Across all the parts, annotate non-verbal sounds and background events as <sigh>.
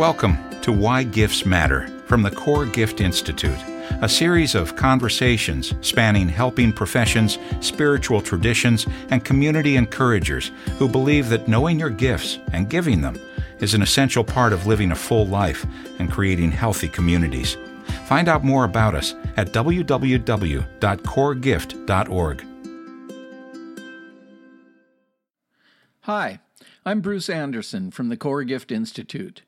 Welcome to Why Gifts Matter from the Core Gift Institute, a series of conversations spanning helping professions, spiritual traditions, and community encouragers who believe that knowing your gifts and giving them is an essential part of living a full life and creating healthy communities. Find out more about us at www.coregift.org. Hi, I'm Bruce Anderson from the Core Gift Institute.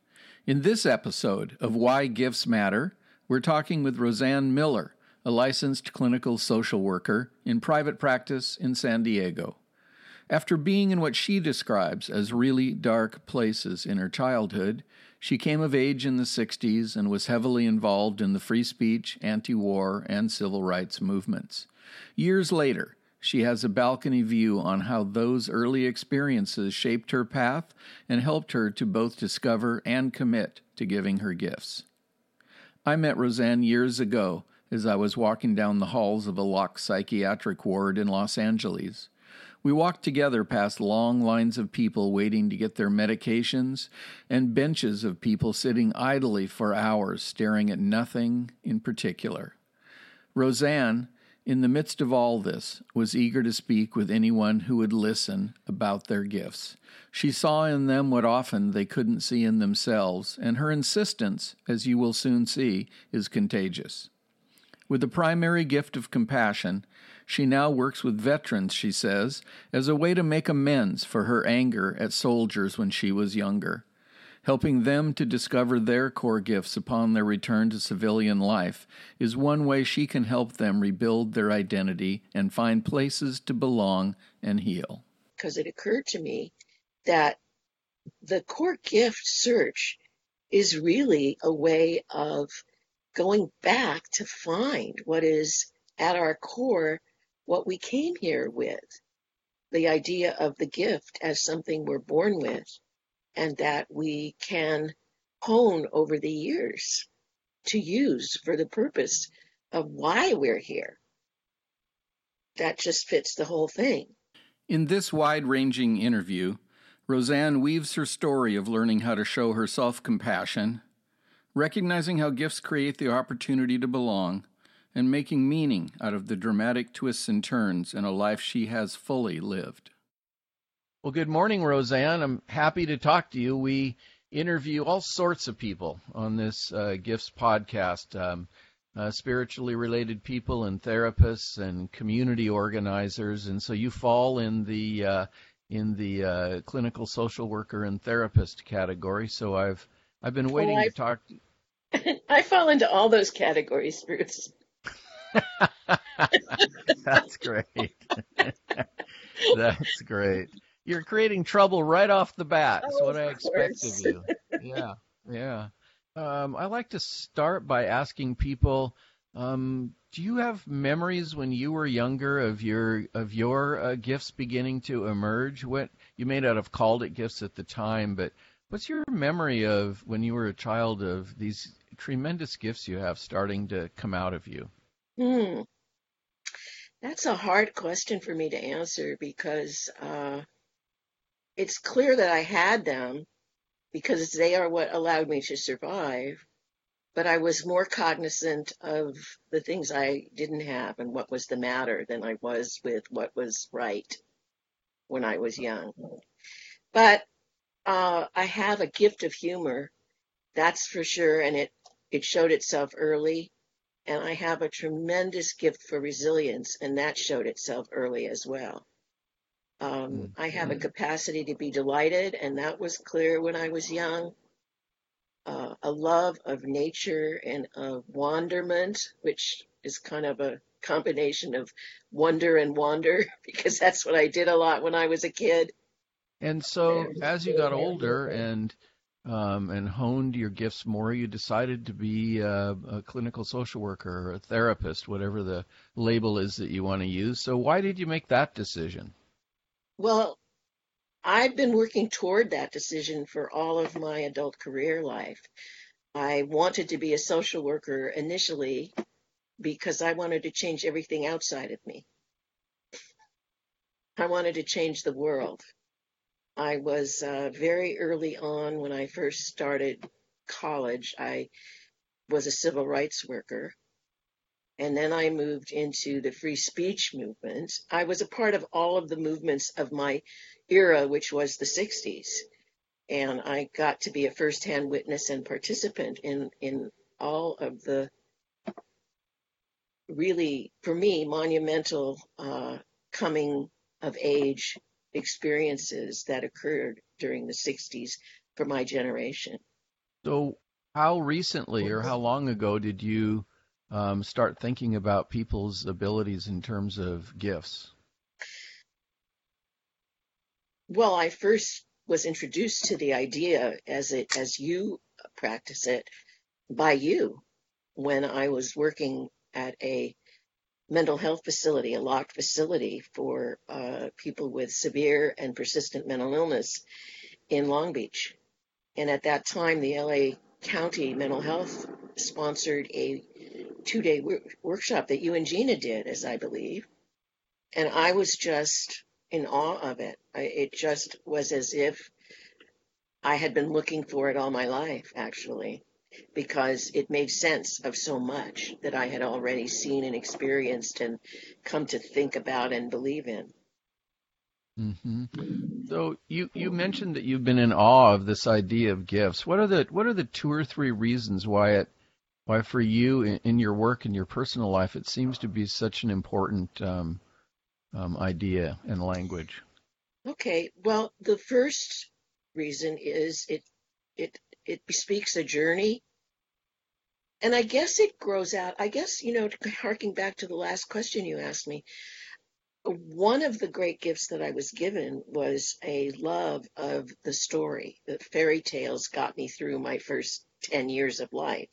In this episode of Why Gifts Matter, we're talking with Roseanne Miller, a licensed clinical social worker in private practice in San Diego. After being in what she describes as really dark places in her childhood, she came of age in the 60s and was heavily involved in the free speech, anti war, and civil rights movements. Years later, she has a balcony view on how those early experiences shaped her path and helped her to both discover and commit to giving her gifts. I met Roseanne years ago as I was walking down the halls of a locked psychiatric ward in Los Angeles. We walked together past long lines of people waiting to get their medications and benches of people sitting idly for hours staring at nothing in particular. Roseanne, in the midst of all this, was eager to speak with anyone who would listen about their gifts. She saw in them what often they couldn't see in themselves, and her insistence, as you will soon see, is contagious. With the primary gift of compassion, she now works with veterans, she says, as a way to make amends for her anger at soldiers when she was younger helping them to discover their core gifts upon their return to civilian life is one way she can help them rebuild their identity and find places to belong and heal. Because it occurred to me that the core gift search is really a way of going back to find what is at our core what we came here with the idea of the gift as something we're born with and that we can hone over the years to use for the purpose of why we're here. That just fits the whole thing. In this wide ranging interview, Roseanne weaves her story of learning how to show her self compassion, recognizing how gifts create the opportunity to belong, and making meaning out of the dramatic twists and turns in a life she has fully lived. Well, good morning, Roseanne. I'm happy to talk to you. We interview all sorts of people on this uh, Gifts podcast um, uh, spiritually related people and therapists and community organizers. And so you fall in the uh, in the uh, clinical social worker and therapist category. So I've I've been waiting well, to talk. <laughs> I fall into all those categories, Bruce. <laughs> That's great. <laughs> That's great you're creating trouble right off the bat. That's oh, what I expect of you. <laughs> Yeah, yeah. Um, I like to start by asking people, um, do you have memories when you were younger of your of your uh, gifts beginning to emerge? What you may not have called it gifts at the time, but what's your memory of when you were a child of these tremendous gifts you have starting to come out of you? Hmm. That's a hard question for me to answer because uh, it's clear that I had them because they are what allowed me to survive. But I was more cognizant of the things I didn't have and what was the matter than I was with what was right when I was young. But uh, I have a gift of humor, that's for sure, and it it showed itself early. And I have a tremendous gift for resilience, and that showed itself early as well. Um, mm-hmm. I have a capacity to be delighted, and that was clear when I was young. Uh, a love of nature and of wanderment, which is kind of a combination of wonder and wander, <laughs> because that's what I did a lot when I was a kid. And so, as you got older and um, and honed your gifts more, you decided to be a, a, clinical social worker or a therapist, whatever the label is that you want to use. So, why did you make that decision? Well, I've been working toward that decision for all of my adult career life. I wanted to be a social worker initially because I wanted to change everything outside of me. I wanted to change the world. I was uh, very early on when I first started college, I was a civil rights worker. And then I moved into the free speech movement. I was a part of all of the movements of my era, which was the 60s. And I got to be a firsthand witness and participant in, in all of the really, for me, monumental uh, coming of age experiences that occurred during the 60s for my generation. So, how recently or how long ago did you um, start thinking about people's abilities in terms of gifts? Well, I first was introduced to the idea as it as you practice it by you when I was working at a mental health facility, a locked facility for uh, people with severe and persistent mental illness in Long Beach. And at that time, the LA County Mental Health sponsored a two day workshop that you and Gina did, as I believe. And I was just in awe of it. I, it just was as if I had been looking for it all my life, actually because it made sense of so much that I had already seen and experienced and come to think about and believe in. Mm-hmm. So you you mentioned that you've been in awe of this idea of gifts. What are the what are the two or three reasons why it why for you in, in your work and your personal life it seems to be such an important um, um, idea and language? Okay, well the first reason is it it it bespeaks a journey. And I guess it grows out. I guess, you know, <laughs> harking back to the last question you asked me, one of the great gifts that I was given was a love of the story. The fairy tales got me through my first 10 years of life.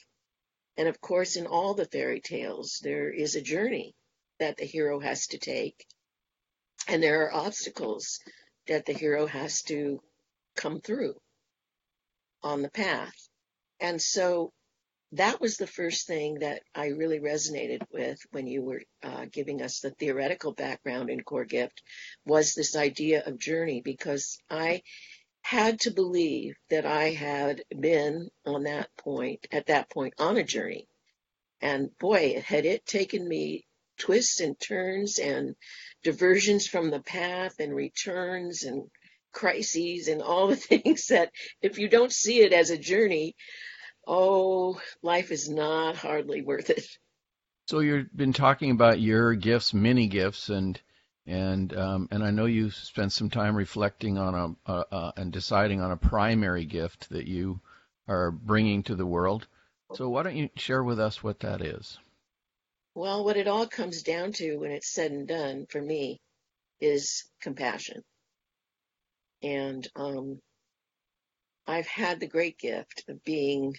And of course, in all the fairy tales, there is a journey that the hero has to take. And there are obstacles that the hero has to come through on the path. And so that was the first thing that I really resonated with when you were uh, giving us the theoretical background in Core Gift was this idea of journey because I had to believe that I had been on that point, at that point, on a journey. And boy, had it taken me twists and turns and diversions from the path and returns and crises and all the <laughs> things that if you don't see it as a journey, oh, life is not hardly worth it. So you've been talking about your gifts, many gifts, and and um, and I know you spent some time reflecting on a, uh, and deciding on a primary gift that you are bringing to the world. So why don't you share with us what that is? Well, what it all comes down to when it's said and done for me is compassion. And um, I've had the great gift of being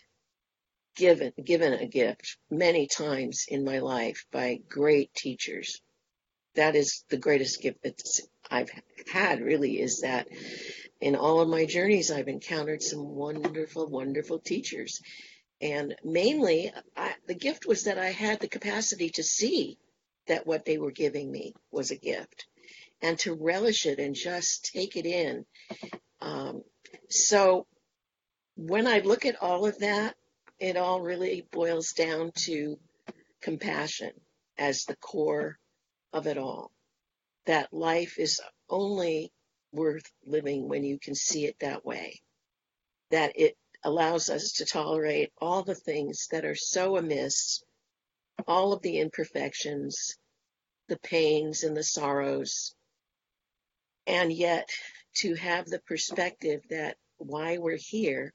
given given a gift many times in my life by great teachers. That is the greatest gift that I've had. Really, is that in all of my journeys, I've encountered some wonderful, wonderful teachers. And mainly, I, the gift was that I had the capacity to see that what they were giving me was a gift and to relish it and just take it in. Um, so when I look at all of that, it all really boils down to compassion as the core of it all. That life is only worth living when you can see it that way. That it allows us to tolerate all the things that are so amiss, all of the imperfections, the pains and the sorrows, and yet to have the perspective that why we're here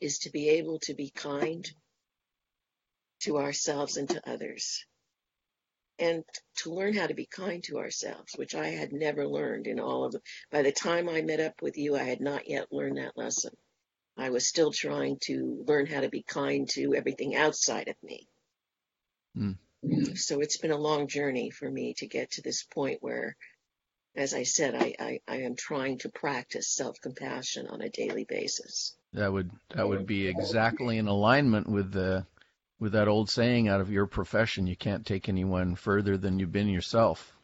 is to be able to be kind to ourselves and to others and to learn how to be kind to ourselves which i had never learned in all of by the time i met up with you i had not yet learned that lesson i was still trying to learn how to be kind to everything outside of me mm. so it's been a long journey for me to get to this point where as I said, I, I, I am trying to practice self compassion on a daily basis. That would that would be exactly in alignment with the with that old saying out of your profession, you can't take anyone further than you've been yourself.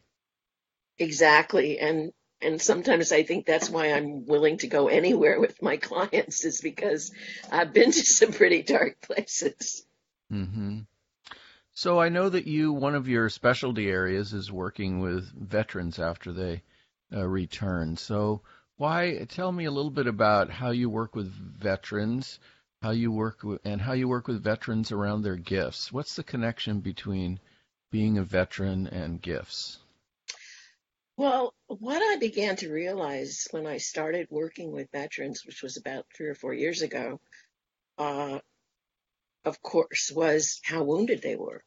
Exactly. And and sometimes I think that's why I'm willing to go anywhere with my <laughs> clients is because I've been to some pretty dark places. Mm-hmm. So I know that you, one of your specialty areas is working with veterans after they uh, return. So why, tell me a little bit about how you work with veterans, how you work with, and how you work with veterans around their gifts. What's the connection between being a veteran and gifts? Well, what I began to realize when I started working with veterans, which was about three or four years ago, uh, of course, was how wounded they were.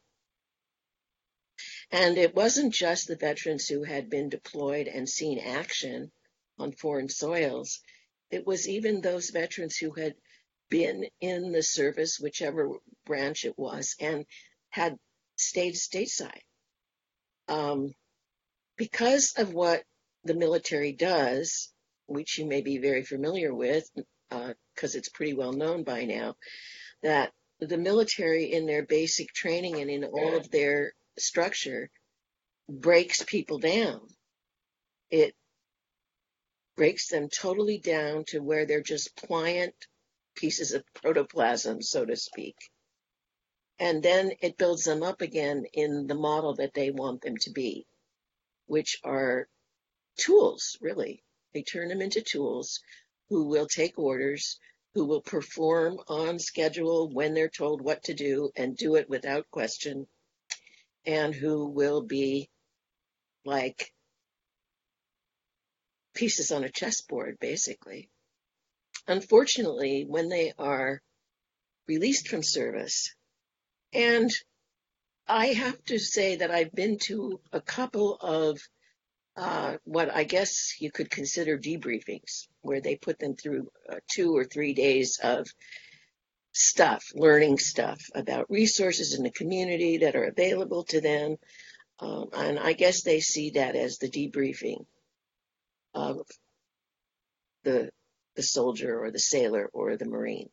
And it wasn't just the veterans who had been deployed and seen action on foreign soils. It was even those veterans who had been in the service, whichever branch it was, and had stayed stateside. Um, because of what the military does, which you may be very familiar with, because uh, it's pretty well known by now, that the military in their basic training and in all of their structure breaks people down. It breaks them totally down to where they're just pliant pieces of protoplasm, so to speak. And then it builds them up again in the model that they want them to be, which are tools, really. They turn them into tools who will take orders, who will perform on schedule when they're told what to do and do it without question, and who will be like pieces on a chessboard, basically. Unfortunately, when they are released from service, and I have to say that I've been to a couple of uh, what I guess you could consider debriefings, where they put them through uh, two or three days of stuff, learning stuff about resources in the community that are available to them. Um, and I guess they see that as the debriefing of the the soldier or the sailor or the marine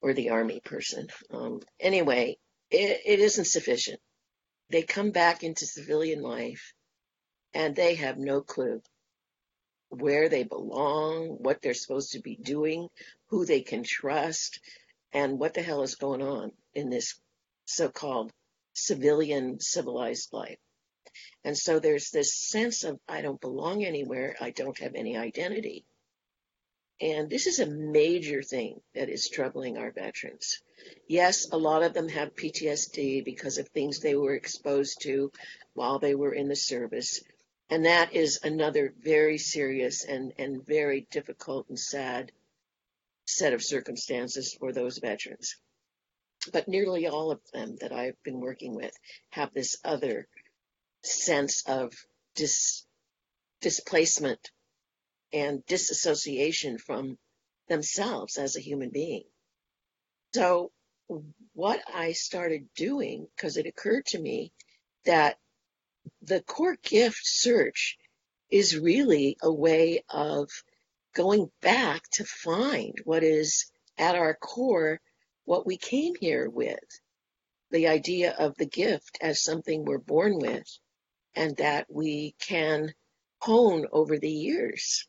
or the army person. Um, anyway, it, it isn't sufficient. They come back into civilian life and they have no clue where they belong, what they're supposed to be doing, who they can trust, and what the hell is going on in this so-called civilian civilized life. And so there's this sense of I don't belong anywhere, I don't have any identity. And this is a major thing that is troubling our veterans. Yes, a lot of them have PTSD because of things they were exposed to while they were in the service. And that is another very serious and, and very difficult and sad set of circumstances for those veterans. But nearly all of them that I've been working with have this other sense of dis, displacement and disassociation from themselves as a human being. So what I started doing, because it occurred to me that the core gift search is really a way of going back to find what is at our core what we came here with the idea of the gift as something we're born with and that we can hone over the years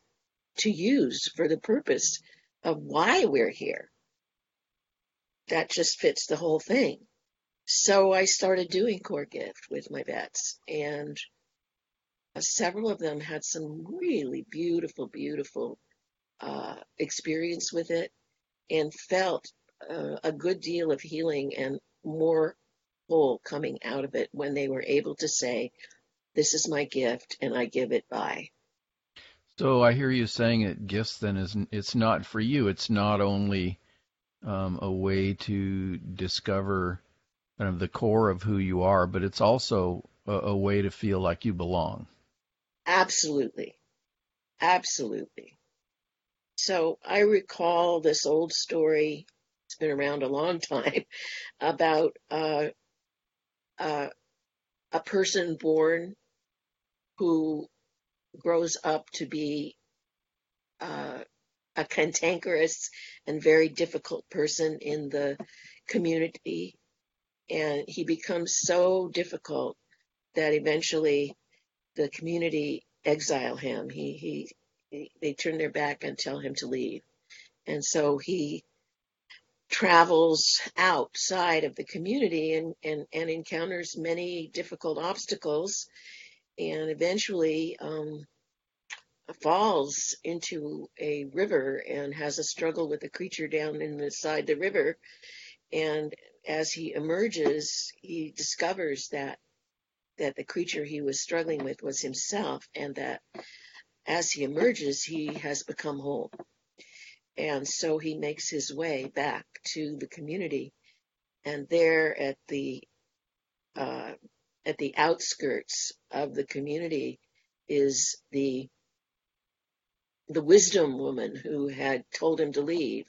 to use for the purpose of why we're here. That just fits the whole thing. So I started doing core gift with my vets and uh, several of them had some really beautiful, beautiful uh, experience with it and felt uh, a good deal of healing and more whole coming out of it when they were able to say, this is my gift and I give it by. So I hear you saying that gifts then is it's not for you. It's not only um, a way to discover kind of the core of who you are, but it's also a, a way to feel like you belong. Absolutely, absolutely. So I recall this old story. It's been around a long <laughs> time about uh, uh, a person born who grows up to be uh, a cantankerous and very difficult person in the community. And he becomes so difficult that eventually the community exile him. He, he, he they turn their back and tell him to leave. And so he travels outside of the community and, and, and encounters many difficult obstacles and eventually um, falls into a river and has a struggle with a creature down in the side the river. And as he emerges, he discovers that that the creature he was struggling with was himself, and that as he emerges, he has become whole. And so he makes his way back to the community, and there at the uh, at the outskirts of the community is the the wisdom woman who had told him to leave,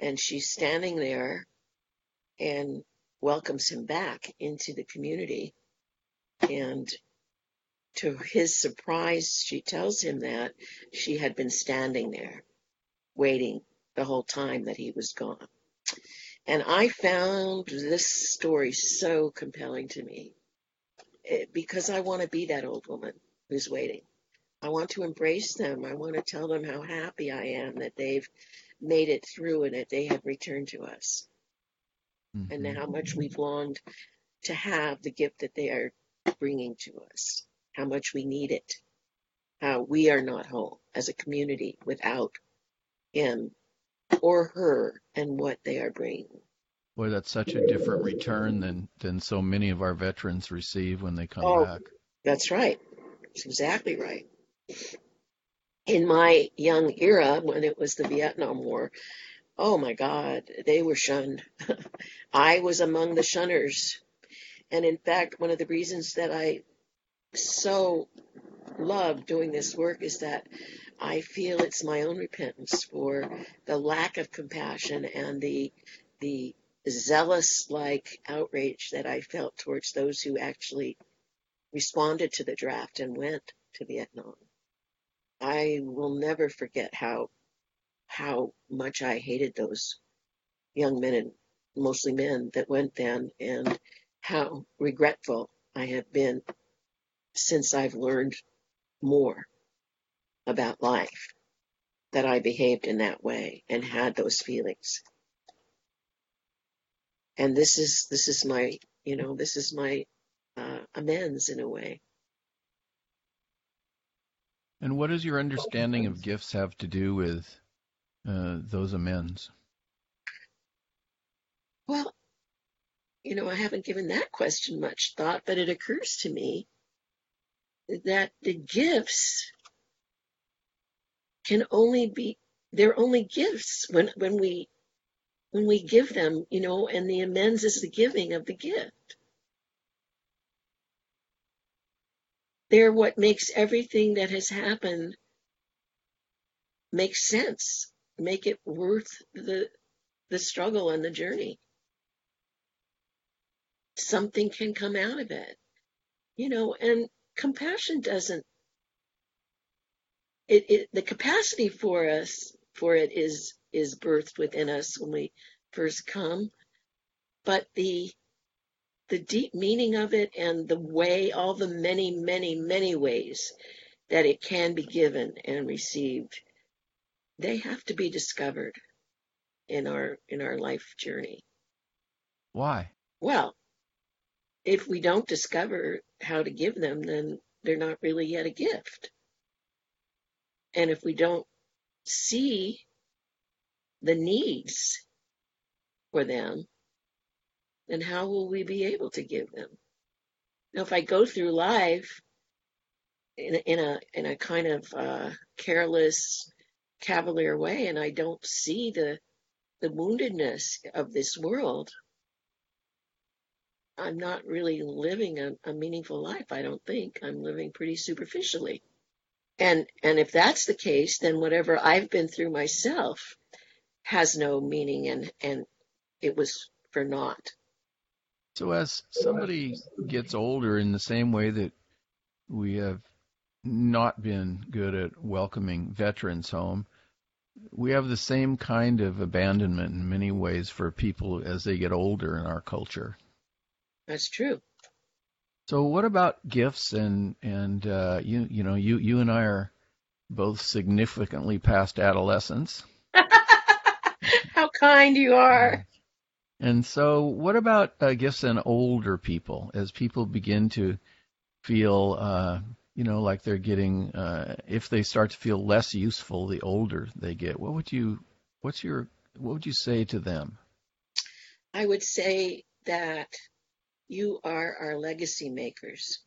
and she's standing there and welcomes him back into the community. And to his surprise, she tells him that she had been standing there waiting the whole time that he was gone. And I found this story so compelling to me because I want to be that old woman who's waiting. I want to embrace them. I want to tell them how happy I am that they've made it through and that they have returned to us. Mm-hmm. And how much we've longed to have the gift that they are bringing to us, how much we need it, how we are not whole as a community without him or her and what they are bringing. Boy, that's such a different return than than so many of our veterans receive when they come oh, back. That's right. That's exactly right in my young era when it was the Vietnam War, oh my God, they were shunned. <laughs> I was among the shunners. And in fact, one of the reasons that I so love doing this work is that I feel it's my own repentance for the lack of compassion and the the zealous like outrage that I felt towards those who actually responded to the draft and went to Vietnam. I will never forget how how much I hated those young men and mostly men that went then and how regretful I have been since I've learned more about life that I behaved in that way and had those feelings. And this is this is my you know this is my uh, amends in a way. And what does your understanding of <laughs> gifts have to do with uh, those amends? Well, you know, I haven't given that question much thought, but it occurs to me that the gifts can only be they're only gifts when when we when we give them, you know, and the amends is the giving of the gift. They're what makes everything that has happened make sense, make it worth the the struggle and the journey. Something can come out of it, you know, and compassion doesn't. It, it the capacity for us for it is is birthed within us when we first come, but the the deep meaning of it and the way, all the many, many, many ways that it can be given and received, they have to be discovered in our in our life journey. Why? Well, if we don't discover how to give them, then they're not really yet a gift. And if we don't see the needs for them, then how will we be able to give them? Now, if I go through life in a, in a, in a kind of uh, careless, cavalier way, and I don't see the the woundedness of this world, I'm not really living a, a meaningful life. I don't think I'm living pretty superficially. And and if that's the case, then whatever I've been through myself has no meaning, and and it was for naught. So as somebody gets older in the same way that we have not been good at welcoming veterans home, we have the same kind of abandonment in many ways for people as they get older in our culture. That's true. So what about gifts and and uh, you you know you you and I are both significantly past adolescence. <laughs> How kind you are. And so what about uh, gifts and older people as people begin to feel uh, you know like they're getting uh, if they start to feel less useful the older they get. What would you what's your what would you say to them? I would say that you are our legacy makers.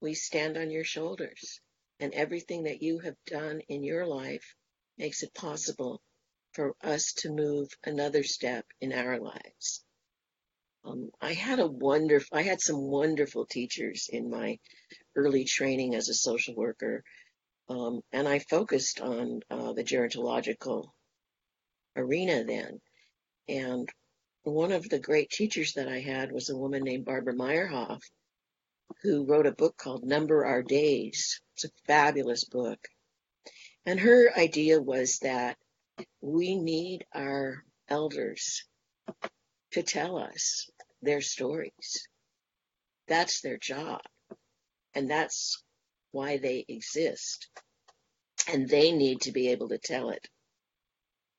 We stand on your shoulders, and everything that you have done in your life makes it possible for us to move another step in our lives. Um, I had a wonderful, I had some wonderful teachers in my early training as a social worker, um, and I focused on uh, the gerontological arena then. And one of the great teachers that I had was a woman named Barbara Myerhoff, who wrote a book called Number Our Days. It's a fabulous book. And her idea was that we need our elders to tell us their stories. That's their job. And that's why they exist. And they need to be able to tell it.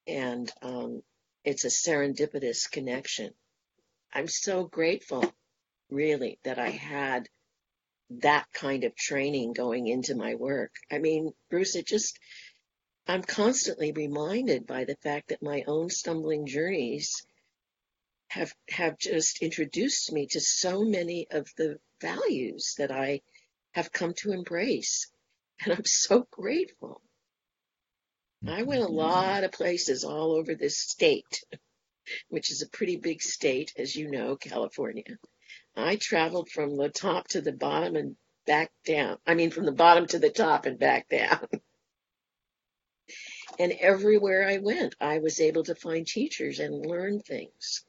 And um, it's a serendipitous connection. I'm so grateful, really, that I had that kind of training going into my work. I mean, Bruce, it just, I'm constantly reminded by the fact that my own stumbling journeys have, have just introduced me to so many of the values that I have come to embrace. And I'm so grateful. I went a mm-hmm. lot of places all over this state, which is a pretty big state, as you know, California. I traveled from the top to the bottom and back down. I mean, from the bottom to the top and back down. <laughs> and everywhere I went, I was able to find teachers and learn things.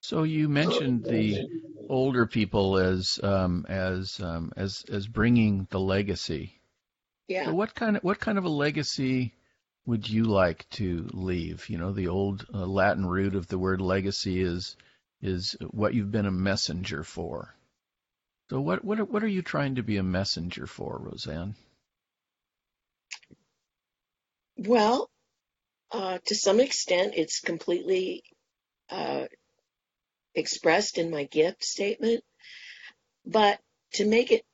So you mentioned the older people as um, as um, as as bringing the legacy. Yeah. So what kind of what kind of a legacy would you like to leave? You know, the old uh, Latin root of the word legacy is is what you've been a messenger for. So what what what are you trying to be a messenger for, Roseanne? Well, uh, to some extent, it's completely uh, expressed in my gift statement, but to make it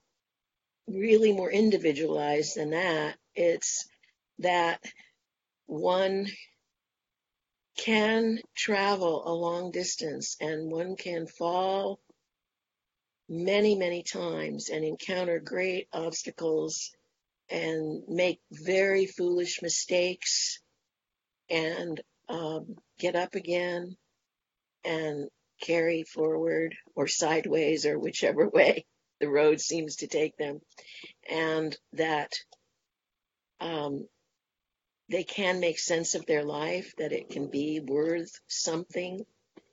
really more individualized than that, it's that one can travel a long distance and one can fall many, many times and encounter great obstacles and make very foolish mistakes and um, get up again and carry forward or sideways or whichever <laughs> way the road seems to take them. And that um, they can make sense of their life, that it can be worth something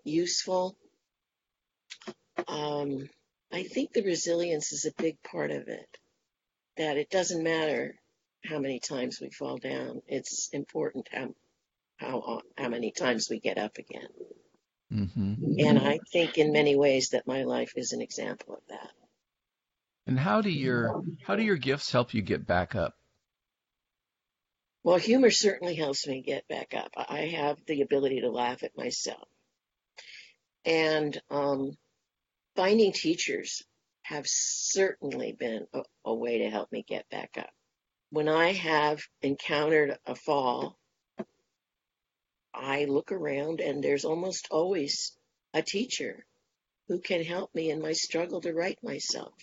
useful. Um, I think the resilience is a big part of it. That it doesn't matter how many times we fall down; it's important how how how many times we get up again. Mm-hmm. And I think in many ways that my life is an example of that. And how do your how do your gifts help you get back up? Well, humor certainly helps me get back up. I have the ability to laugh at myself. And um, finding teachers have certainly been a, a way to help me get back up. When I have encountered a fall, I look around and there's almost always a teacher who can help me in my struggle to right myself.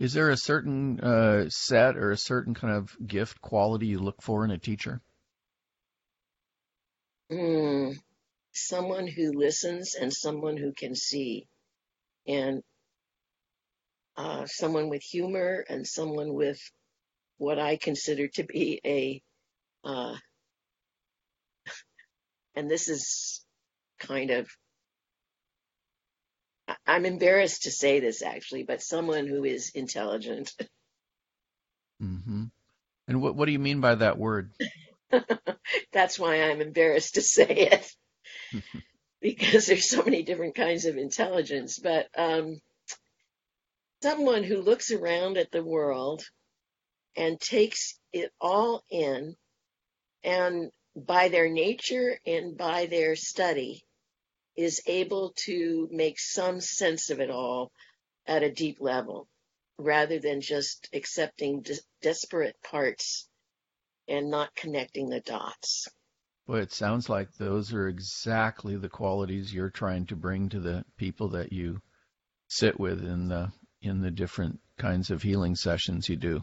Is there a certain uh, set or a certain kind of gift quality you look for in a teacher? Mm, someone who listens and someone who can see, and uh, someone with humor and someone with what I consider to be a, uh, <laughs> and this is kind of I'm embarrassed to say this actually, but someone who is intelligent. <laughs> Mm-hmm. And what what do you mean by that word? <laughs> That's why I'm embarrassed to say it, because there's so many different kinds of intelligence. But um, someone who looks around at the world and takes it all in and by their nature and by their study is able to make some sense of it all at a deep level rather than just accepting de- disparate parts and not connecting the dots. Well, it sounds like those are exactly the qualities you're trying to bring to the people that you sit with in the in the different kinds of healing sessions you do.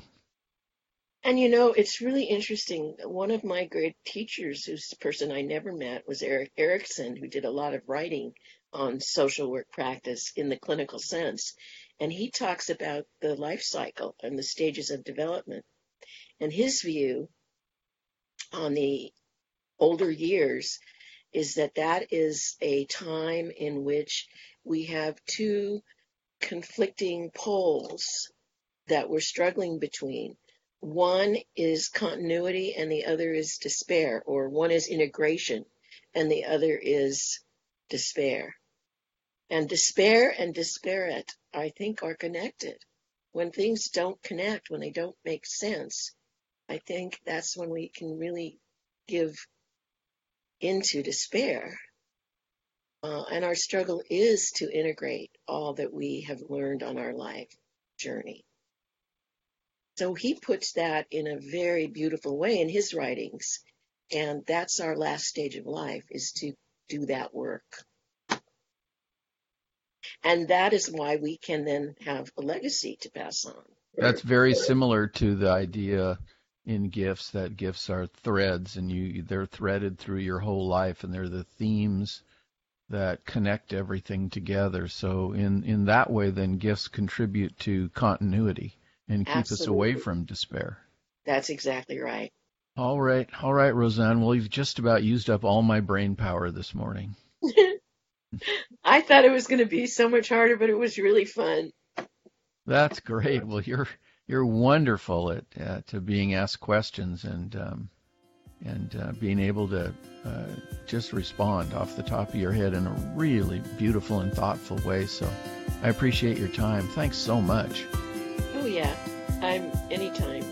And you know, it's really interesting. One of my great teachers, who's a person I never met, was Erik Erikson, who did a lot of writing on social work practice in the clinical sense. And he talks about the life cycle and the stages of development. And his view on the older years is that that is a time in which we have two conflicting poles that we're struggling between. One is continuity and the other is despair, or one is integration and the other is despair. And despair and disparate, I think, are connected. When things don't connect, when they don't make sense, I think that's when we can really give into despair. Uh, and our struggle is to integrate all that we have learned on our life journey. So he puts that in a very beautiful way in his writings. And that's our last stage of life is to do that work. And that is why we can then have a legacy to pass on. That's very similar to the idea in gifts that gifts are threads and you they're threaded through your whole life and they're the themes that connect everything together. So in in that way then gifts contribute to continuity and keep Absolutely. us away from despair. That's exactly right. All right. All right, Roseanne. Well, you've just about used up all my brain power this morning. <laughs> <laughs> I thought it was going to be so much harder, but it was really fun. That's great. Well, you're you're wonderful at, at being asked questions and um, and uh, being able to uh, just respond off the top of your head in a really beautiful and thoughtful way. So I appreciate your time. Thanks so much. Oh yeah, I'm anytime.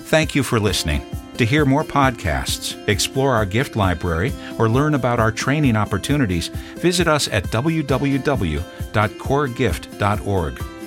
Thank you for listening. To hear more podcasts, explore our gift library, or learn about our training opportunities, visit us at www.coregift.org.